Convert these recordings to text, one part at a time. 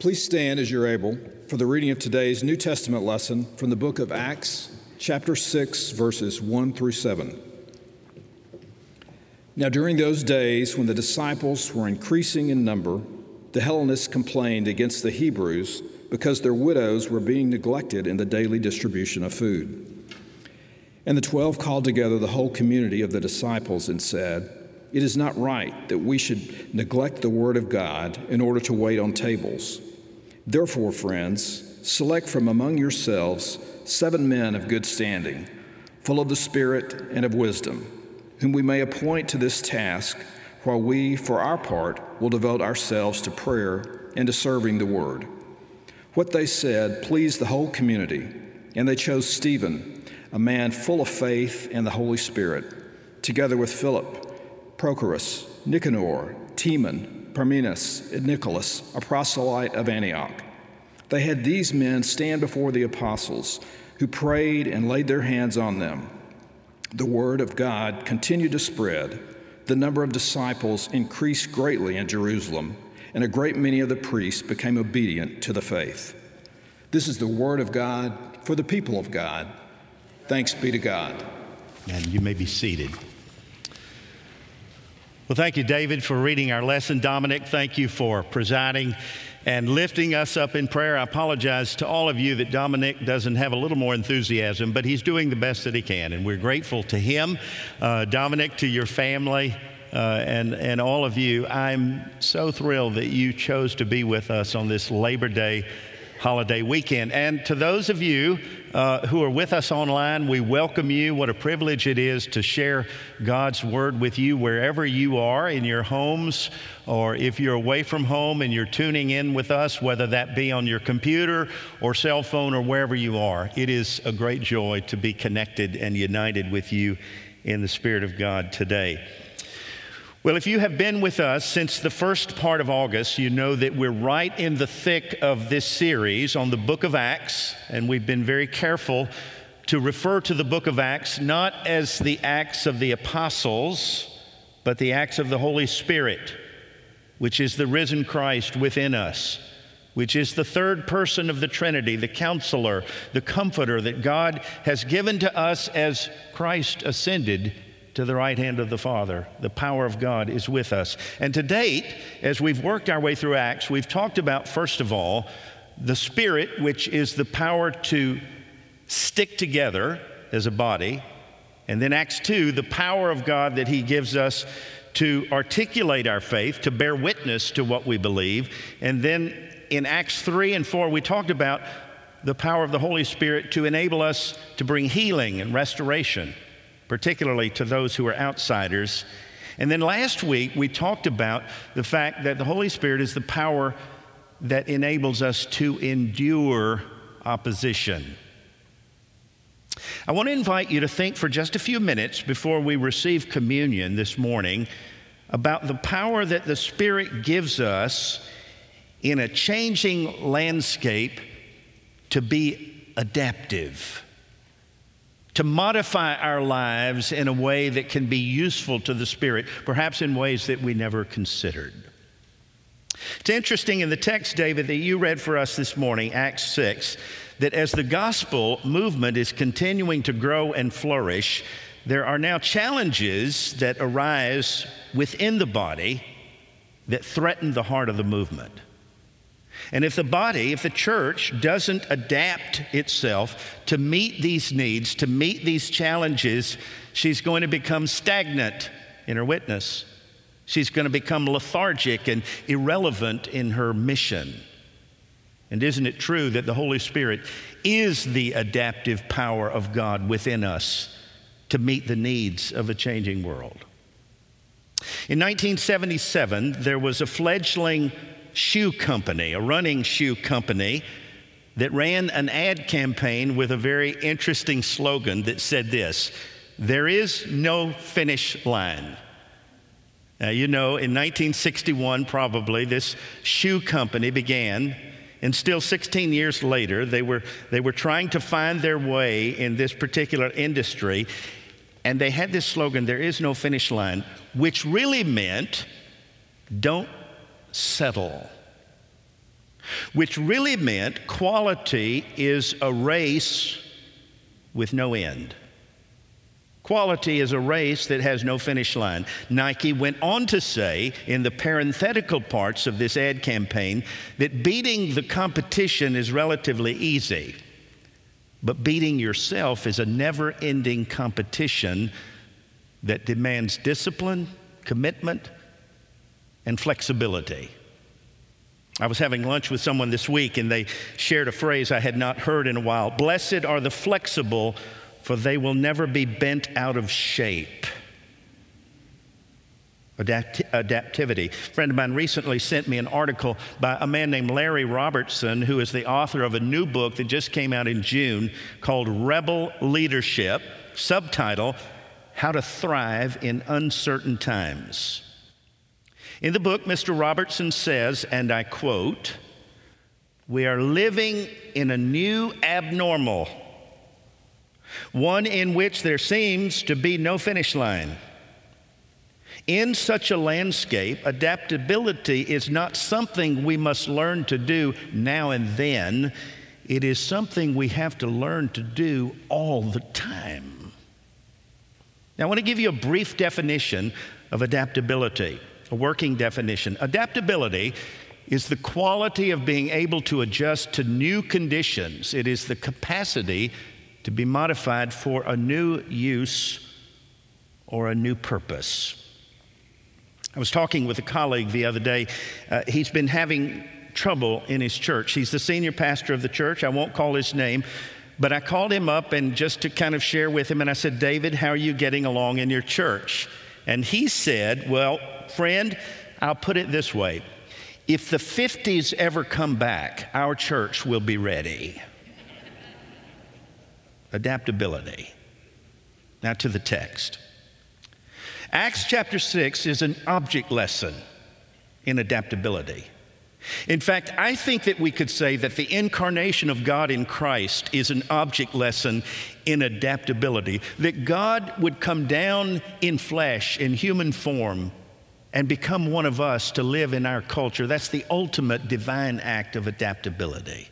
Please stand as you're able for the reading of today's New Testament lesson from the book of Acts, chapter 6, verses 1 through 7. Now, during those days when the disciples were increasing in number, the Hellenists complained against the Hebrews because their widows were being neglected in the daily distribution of food. And the twelve called together the whole community of the disciples and said, It is not right that we should neglect the word of God in order to wait on tables. Therefore, friends, select from among yourselves seven men of good standing, full of the Spirit and of wisdom, whom we may appoint to this task, while we, for our part, will devote ourselves to prayer and to serving the word. What they said pleased the whole community, and they chose Stephen, a man full of faith and the Holy Spirit, together with Philip, Prochorus, Nicanor, Timon, Parmenas and Nicholas, a proselyte of Antioch. They had these men stand before the apostles, who prayed and laid their hands on them. The word of God continued to spread. The number of disciples increased greatly in Jerusalem, and a great many of the priests became obedient to the faith. This is the word of God for the people of God. Thanks be to God. And you may be seated. Well, thank you, David, for reading our lesson. Dominic, thank you for presiding and lifting us up in prayer. I apologize to all of you that Dominic doesn't have a little more enthusiasm, but he's doing the best that he can, and we're grateful to him. Uh, Dominic, to your family. Uh, and, and all of you, I'm so thrilled that you chose to be with us on this Labor Day holiday weekend. And to those of you uh, who are with us online, we welcome you. What a privilege it is to share God's Word with you wherever you are in your homes, or if you're away from home and you're tuning in with us, whether that be on your computer or cell phone or wherever you are. It is a great joy to be connected and united with you in the Spirit of God today. Well, if you have been with us since the first part of August, you know that we're right in the thick of this series on the book of Acts, and we've been very careful to refer to the book of Acts not as the Acts of the Apostles, but the Acts of the Holy Spirit, which is the risen Christ within us, which is the third person of the Trinity, the counselor, the comforter that God has given to us as Christ ascended to the right hand of the Father. The power of God is with us. And to date, as we've worked our way through Acts, we've talked about, first of all, the Spirit, which is the power to stick together as a body. And then Acts 2, the power of God that He gives us to articulate our faith, to bear witness to what we believe. And then in Acts 3 and 4, we talked about the power of the Holy Spirit to enable us to bring healing and restoration particularly to those who are outsiders. And then last week, we talked about the fact that the Holy Spirit is the power that enables us to endure opposition. I want to invite you to think for just a few minutes before we receive communion this morning about the power that the Spirit gives us in a changing landscape to be adaptive to modify our lives in a way that can be useful to the Spirit, perhaps in ways that we never considered. It's interesting in the text, David, that you read for us this morning, Acts 6, that as the gospel movement is continuing to grow and flourish, there are now challenges that arise within the body that threaten the heart of the movement. And if the body, if the church doesn't adapt itself to meet these needs, to meet these challenges, she's going to become stagnant in her witness. She's going to become lethargic and irrelevant in her mission. And isn't it true that the Holy Spirit is the adaptive power of God within us to meet the needs of a changing world? In 1977, there was a fledgling shoe company, a running shoe company, that ran an ad campaign with a very interesting slogan that said this There is no finish line. Now, you know, in 1961, probably, this shoe company began, and still 16 years later, they were, they were trying to find their way in this particular industry, and they had this slogan, There is no finish line, which really meant don't settle. which really meant quality is a race with no end. Quality is a race that has no finish line. Nike went on to say in the parenthetical parts of this ad campaign that beating the competition is relatively easy, but beating yourself is a never ending competition that demands discipline, commitment, and flexibility. I was having lunch with someone this week and they shared a phrase I had not heard in a while Blessed are the flexible for they will never be bent out of shape. Adapt- adaptivity. A friend of mine recently sent me an article by a man named Larry Robertson, who is the author of a new book that just came out in June called Rebel Leadership, subtitle How to Thrive in Uncertain Times. In the book, Mr. Robertson says, and I quote, We are living in a new abnormal one in which there seems to be no finish line. In such a landscape, adaptability is not something we must learn to do now and then. It is something we have to learn to do all the time. Now, I want to give you a brief definition of adaptability, a working definition. Adaptability is the quality of being able to adjust to new conditions, it is the capacity to be modified for a new use or a new purpose. I was talking with a colleague the other day. Uh, he's been having trouble in his church. He's the senior pastor of the church. I won't call his name, but I called him up and just to kind of share with him, and I said, David, how are you getting along in your church? And he said, Well, friend, I'll put it this way if the 50s ever come back, our church will be ready adaptability. Now to the text. Acts chapter 6 is an object lesson in adaptability. In fact, I think that we could say that the incarnation of God in Christ is an object lesson in adaptability. That God would come down in flesh, in human form, and become one of us to live in our culture. That's the ultimate divine act of adaptability.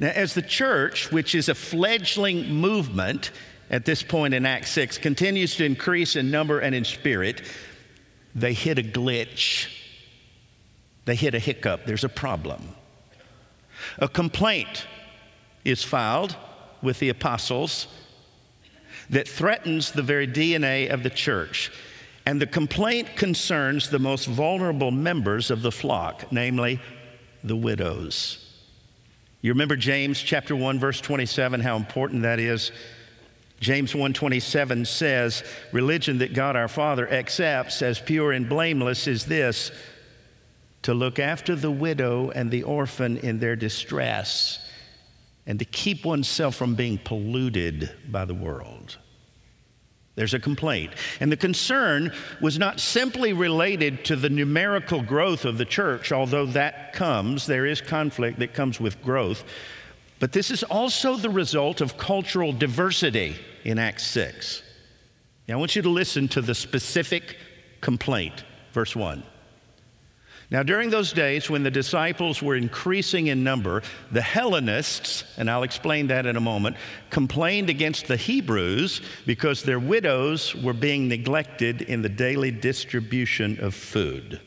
Now, as the church, which is a fledgling movement at this point in Acts 6, continues to increase in number and in spirit, they hit a glitch. They hit a hiccup. There's a problem. A complaint is filed with the apostles that threatens the very DNA of the church. And the complaint concerns the most vulnerable members of the flock, namely the widows. You remember James chapter 1 verse 27 how important that is? James 1:27 says, "Religion that God our Father accepts as pure and blameless is this: to look after the widow and the orphan in their distress, and to keep oneself from being polluted by the world." There's a complaint. And the concern was not simply related to the numerical growth of the church, although that comes, there is conflict that comes with growth. But this is also the result of cultural diversity in Acts 6. Now, I want you to listen to the specific complaint, verse 1. Now, during those days when the disciples were increasing in number, the Hellenists, and I'll explain that in a moment, complained against the Hebrews because their widows were being neglected in the daily distribution of food.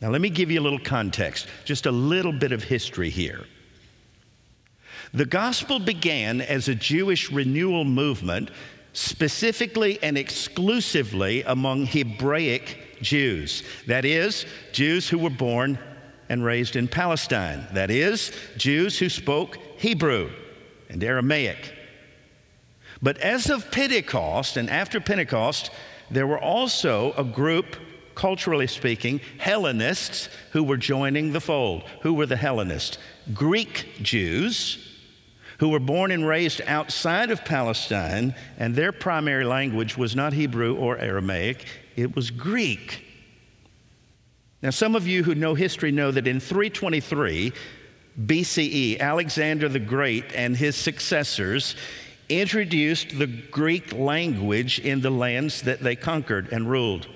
Now, let me give you a little context, just a little bit of history here. The gospel began as a Jewish renewal movement, specifically and exclusively among Hebraic Jews. That is, Jews who were born and raised in Palestine. That is, Jews who spoke Hebrew and Aramaic. But as of Pentecost and after Pentecost, there were also a group, culturally speaking, Hellenists who were joining the fold. Who were the Hellenists? Greek Jews who were born and raised outside of Palestine, and their primary language was not Hebrew or Aramaic, it was Greek. Now, some of you who know history know that in 323 BCE, Alexander the Great and his successors introduced the Greek language in the lands that they conquered and ruled.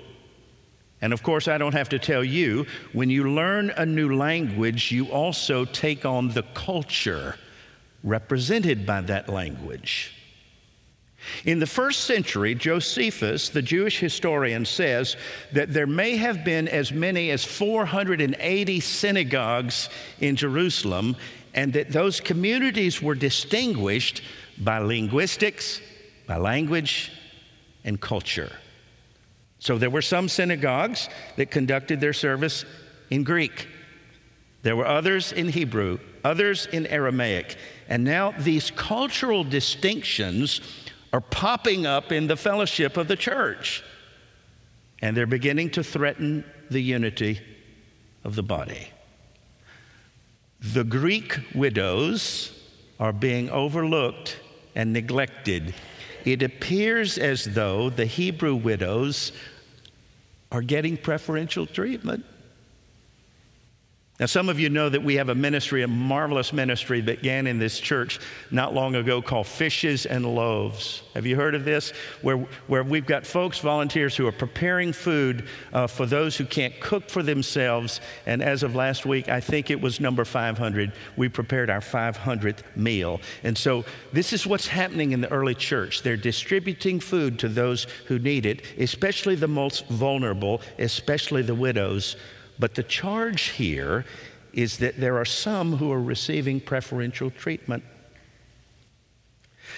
And of course, I don't have to tell you, when you learn a new language, you also take on the culture represented by that language. In the first century, Josephus, the Jewish historian, says that there may have been as many as 480 synagogues in Jerusalem, and that those communities were distinguished by linguistics, by language, and culture. So there were some synagogues that conducted their service in Greek. There were others in Hebrew, others in Aramaic. And now these cultural distinctions are popping up in the fellowship of the church. And they're beginning to threaten the unity of the body. The Greek widows are being overlooked and neglected. It appears as though the Hebrew widows are getting preferential treatment. Now, some of you know that we have a ministry, a marvelous ministry that began in this church not long ago called Fishes and Loaves. Have you heard of this? Where, where we've got folks, volunteers, who are preparing food uh, for those who can't cook for themselves. And as of last week, I think it was number 500, we prepared our 500th meal. And so this is what's happening in the early church. They're distributing food to those who need it, especially the most vulnerable, especially the widows but the charge here is that there are some who are receiving preferential treatment.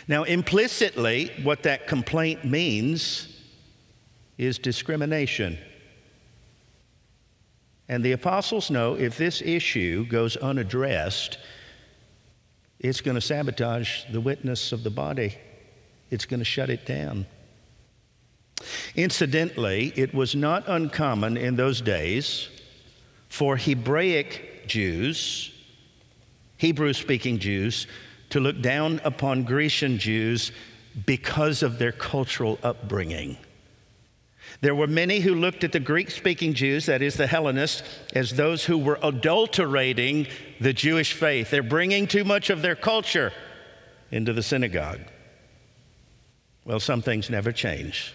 Now, implicitly, what that complaint means is discrimination. And the apostles know if this issue goes unaddressed, it's going to sabotage the witness of the body, it's going to shut it down. Incidentally, it was not uncommon in those days for Hebraic Jews, Hebrew speaking Jews, to look down upon Grecian Jews because of their cultural upbringing. There were many who looked at the Greek speaking Jews, that is the Hellenists, as those who were adulterating the Jewish faith. They're bringing too much of their culture into the synagogue. Well, some things never change.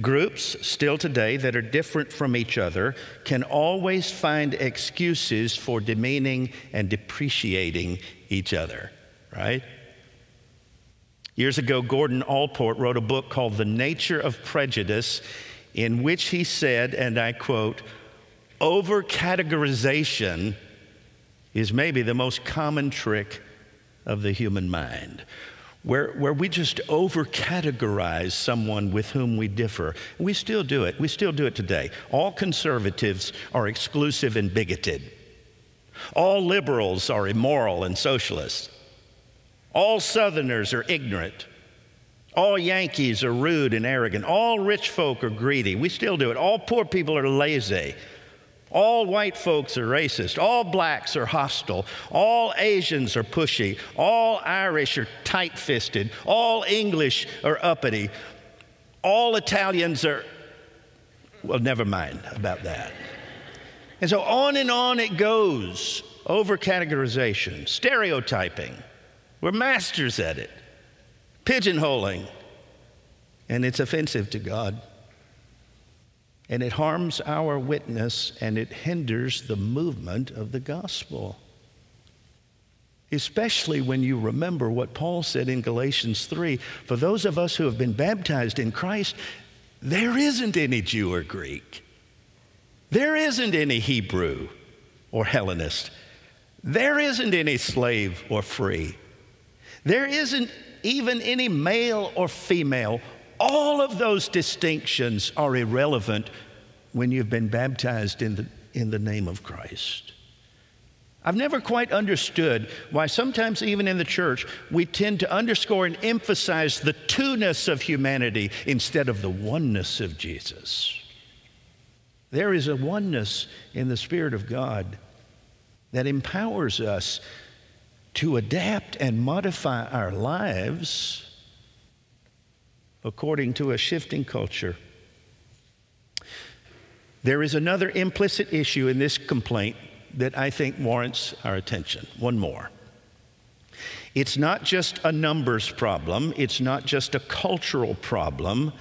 Groups still today that are different from each other can always find excuses for demeaning and depreciating each other, right? Years ago, Gordon Allport wrote a book called The Nature of Prejudice, in which he said, and I quote, over categorization is maybe the most common trick of the human mind where, where we just over categorize someone with whom we differ. We still do it. We still do it today. All conservatives are exclusive and bigoted. All liberals are immoral and socialist. All Southerners are ignorant. All Yankees are rude and arrogant. All rich folk are greedy. We still do it. All poor people are lazy. All white folks are racist. All blacks are hostile. All Asians are pushy. All Irish are tight fisted. All English are uppity. All Italians are, well, never mind about that. And so on and on it goes over categorization, stereotyping. We're masters at it, pigeonholing, and it's offensive to God and it harms our witness and it hinders the movement of the gospel. Especially when you remember what Paul said in Galatians 3 for those of us who have been baptized in Christ, there isn't any Jew or Greek, there isn't any Hebrew or Hellenist, there isn't any slave or free, there isn't even any male or female all of those distinctions are irrelevant when you've been baptized in the, in the name of Christ. I've never quite understood why sometimes, even in the church, we tend to underscore and emphasize the two-ness of humanity instead of the oneness of Jesus. There is a oneness in the Spirit of God that empowers us to adapt and modify our lives according to a shifting culture. There is another implicit issue in this complaint that I think warrants our attention. One more. It's not just a numbers problem, it's not just a cultural problem,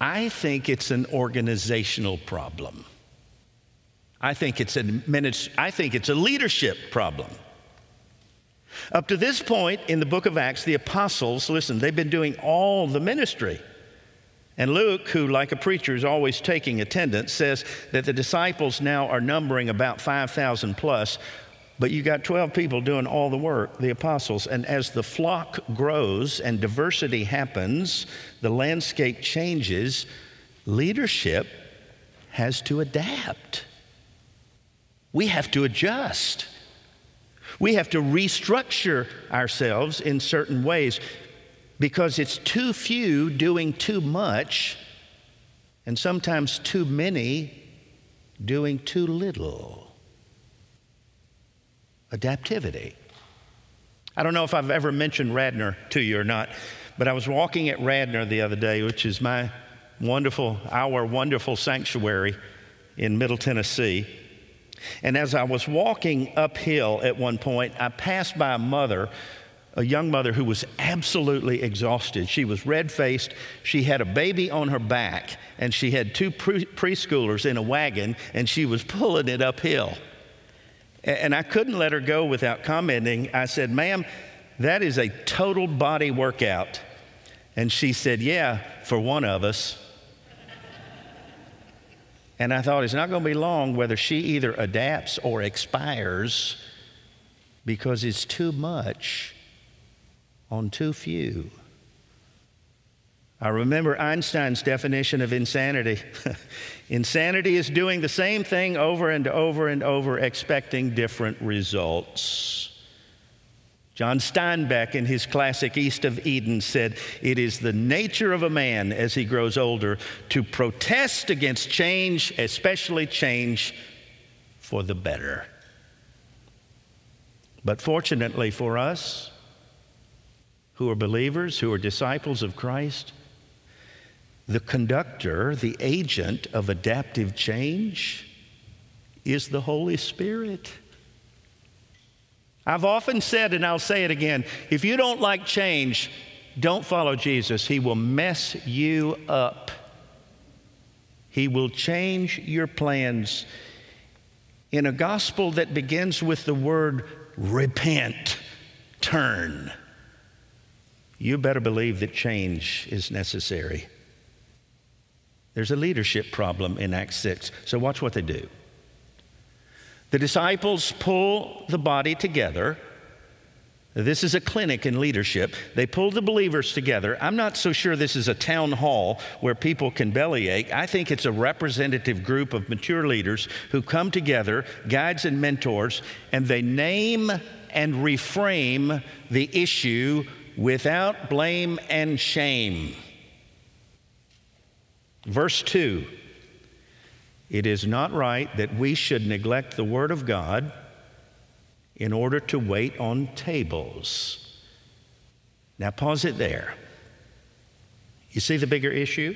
I think it's an organizational problem. I think it's a I think it's a leadership problem. Up to this point in the book of Acts, the apostles, listen, they've been doing all the ministry. And Luke, who, like a preacher, is always taking attendance, says that the disciples now are numbering about 5,000 plus, but you got 12 people doing all the work, the apostles. And as the flock grows and diversity happens, the landscape changes, leadership has to adapt. We have to adjust. We have to restructure ourselves in certain ways because it's too few doing too much, and sometimes too many doing too little. Adaptivity. I don't know if I've ever mentioned Radnor to you or not, but I was walking at Radnor the other day, which is my wonderful, our wonderful sanctuary in Middle Tennessee. And as I was walking uphill at one point, I passed by a mother a young mother who was absolutely exhausted. She was red faced. She had a baby on her back, and she had two pre- preschoolers in a wagon, and she was pulling it uphill. And I couldn't let her go without commenting. I said, Ma'am, that is a total body workout. And she said, Yeah, for one of us. And I thought, it's not going to be long whether she either adapts or expires because it's too much on too few. I remember Einstein's definition of insanity. insanity is doing the same thing over and over and over, expecting different results. John Steinbeck, in his classic East of Eden, said, It is the nature of a man as he grows older to protest against change, especially change for the better. But fortunately for us, who are believers, who are disciples of Christ, the conductor, the agent of adaptive change is the Holy Spirit. I've often said, and I'll say it again if you don't like change, don't follow Jesus. He will mess you up. He will change your plans. In a gospel that begins with the word repent, turn you better believe that change is necessary. There's a leadership problem in Acts 6. So, watch what they do. The disciples pull the body together. This is a clinic in leadership. They pull the believers together. I'm not so sure this is a town hall where people can bellyache. I think it's a representative group of mature leaders who come together, guides and mentors, and they name and reframe the issue without blame and shame. Verse 2 It is not right that we should neglect the Word of God in order to wait on tables. Now, pause it there. You see the bigger issue?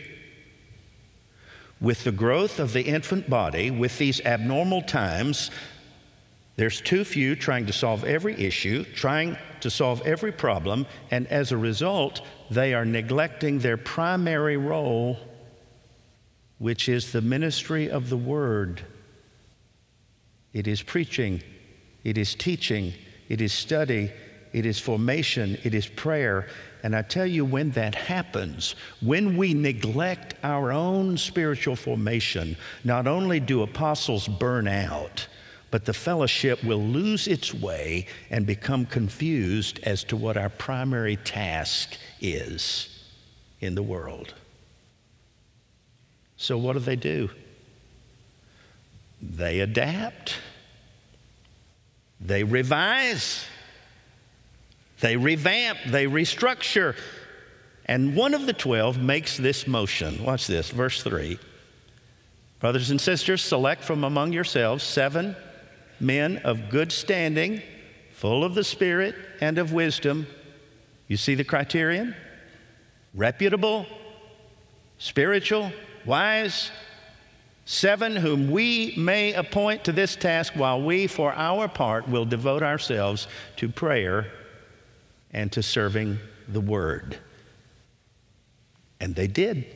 With the growth of the infant body, with these abnormal times, there's too few trying to solve every issue, trying to solve every problem, and as a result, they are neglecting their primary role, which is the ministry of the Word. It is preaching, it is teaching, it is study, it is formation, it is prayer. And I tell you, when that happens, when we neglect our own spiritual formation, not only do apostles burn out, but the fellowship will lose its way and become confused as to what our primary task is in the world. So, what do they do? They adapt, they revise, they revamp, they restructure. And one of the 12 makes this motion. Watch this, verse 3. Brothers and sisters, select from among yourselves seven men of good standing, full of the Spirit and of wisdom. You see the criterion? Reputable, spiritual, wise. Seven whom we may appoint to this task while we, for our part, will devote ourselves to prayer and to serving the word. And they did.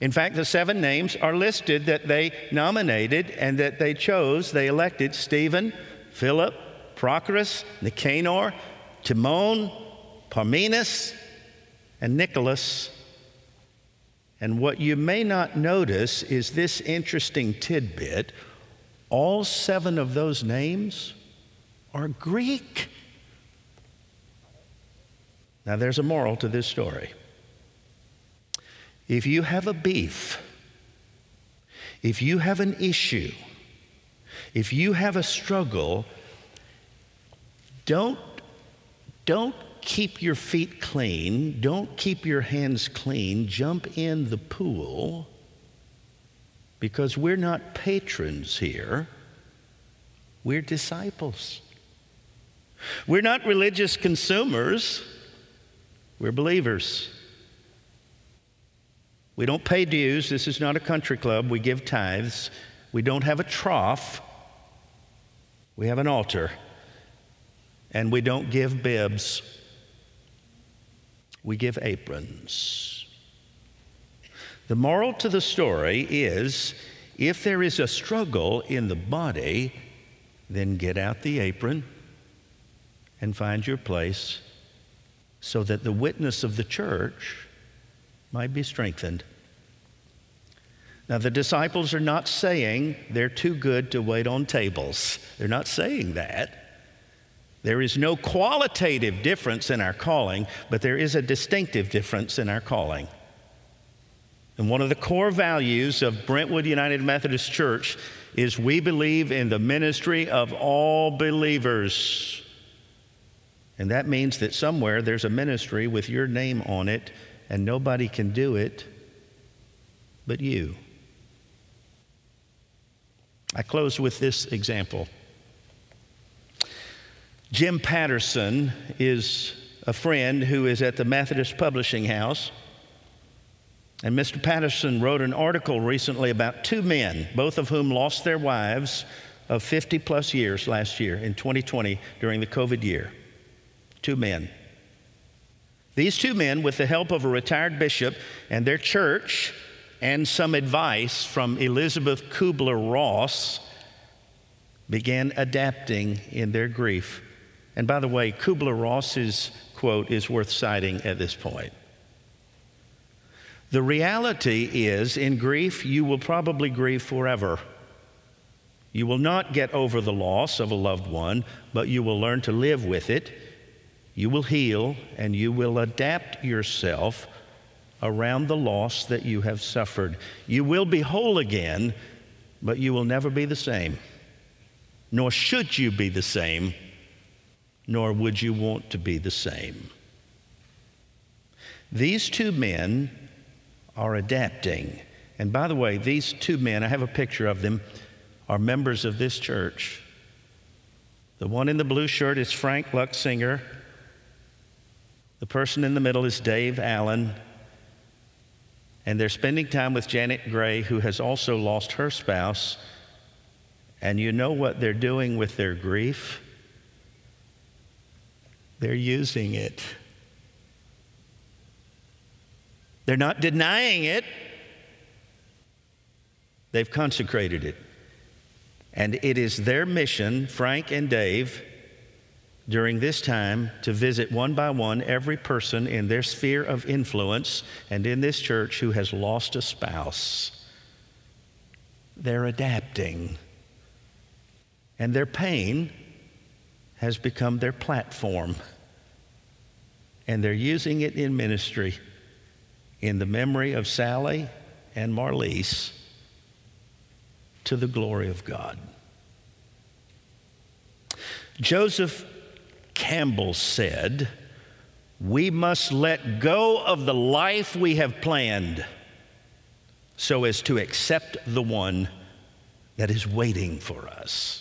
In fact, the seven names are listed that they nominated and that they chose. They elected Stephen, Philip, Prochorus, Nicanor, Timon, Parmenas, and Nicholas. And what you may not notice is this interesting tidbit all seven of those names are Greek. Now, there's a moral to this story. If you have a beef, if you have an issue, if you have a struggle, don't, don't keep your feet clean, don't keep your hands clean, jump in the pool because we're not patrons here, we're disciples. We're not religious consumers, we're believers. We don't pay dues. This is not a country club. We give tithes. We don't have a trough. We have an altar. And we don't give bibs. We give aprons. The moral to the story is if there is a struggle in the body, then get out the apron and find your place so that the witness of the church might be strengthened. Now, the disciples are not saying they're too good to wait on tables. They're not saying that. There is no qualitative difference in our calling, but there is a distinctive difference in our calling. And one of the core values of Brentwood United Methodist Church is we believe in the ministry of all believers. And that means that somewhere there's a ministry with your name on it, and nobody can do it but you. I close with this example. Jim Patterson is a friend who is at the Methodist Publishing House. And Mr. Patterson wrote an article recently about two men, both of whom lost their wives of 50 plus years last year in 2020 during the COVID year. Two men. These two men, with the help of a retired bishop and their church and some advice from Elizabeth Kubler Ross, began adapting in their grief. And by the way, Kubler Ross's quote is worth citing at this point. The reality is, in grief, you will probably grieve forever. You will not get over the loss of a loved one, but you will learn to live with it. You will heal, and you will adapt yourself around the loss that you have suffered. You will be whole again, but you will never be the same. Nor should you be the same, nor would you want to be the same. These two men are adapting. And by the way, these two men, I have a picture of them, are members of this church. The one in the blue shirt is Frank Luxinger. The person in the middle is Dave Allen. And they're spending time with Janet Gray, who has also lost her spouse. And you know what they're doing with their grief? They're using it. They're not denying it, they've consecrated it. And it is their mission, Frank and Dave, during this time to visit one by one every person in their sphere of influence and in this church who has lost a spouse. They're adapting. And their pain has become their platform. And they're using it in ministry in the memory of Sally and Marlise to the glory of God. Joseph Campbell said, We must let go of the life we have planned so as to accept the one that is waiting for us.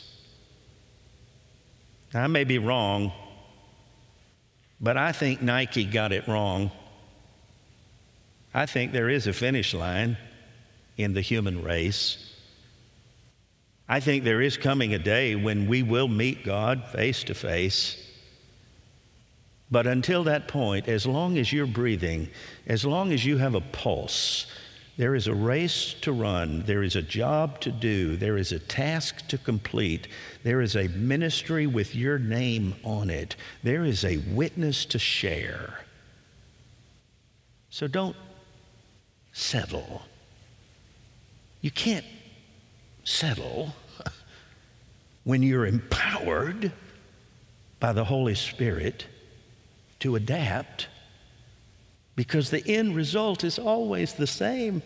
I may be wrong, but I think Nike got it wrong. I think there is a finish line in the human race. I think there is coming a day when we will meet God face to face. But until that point, as long as you're breathing, as long as you have a pulse, There is a race to run. There is a job to do. There is a task to complete. There is a ministry with your name on it. There is a witness to share. So don't settle. You can't settle when you're empowered by the Holy Spirit to adapt because the end result is always the same.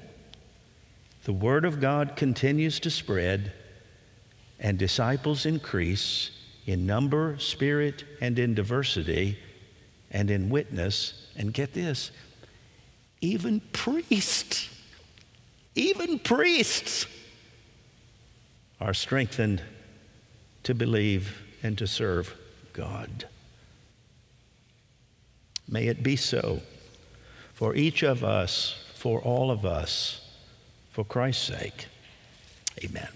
The Word of God continues to spread, and disciples increase in number, spirit, and in diversity, and in witness. And get this even priests, even priests are strengthened to believe and to serve God. May it be so for each of us, for all of us, for Christ's sake. Amen.